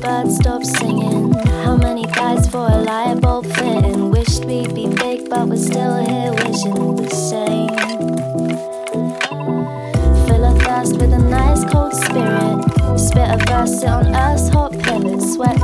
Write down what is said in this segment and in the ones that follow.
birds stop singing? How many guys for a light bulb fitting? Wished we'd be big, but we're still here wishing the same. Fill a thirst with a nice cold spirit. Spit a verse, sit on earth's hot pillars, sweat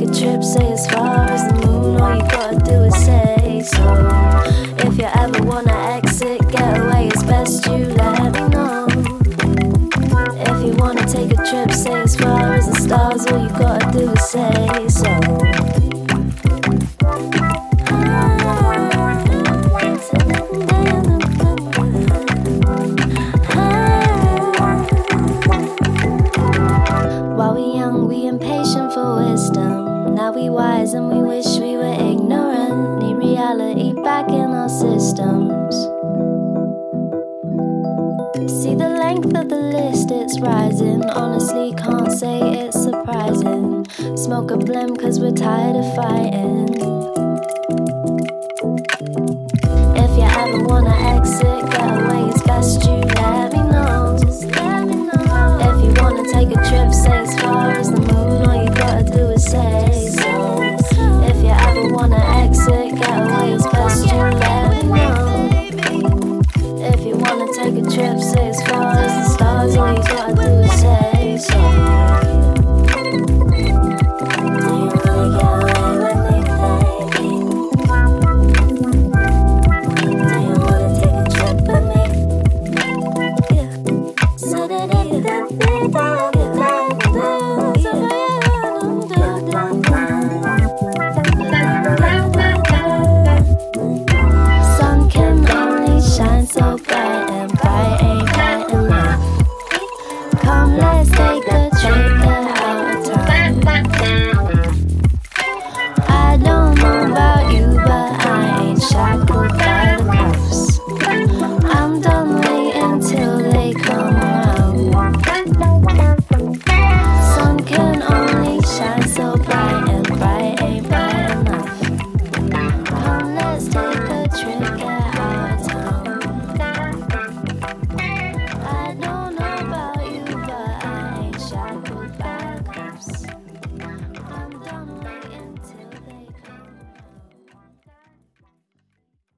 Take a trip, say as far as the moon. All you gotta do is say so. If you ever Looking for the list, it's rising. Honestly, can't say it's surprising. Smoke a blim, cause we're tired of fighting. If you ever wanna exit, get away, it's best you let me know. If you wanna take a trip, say as far as the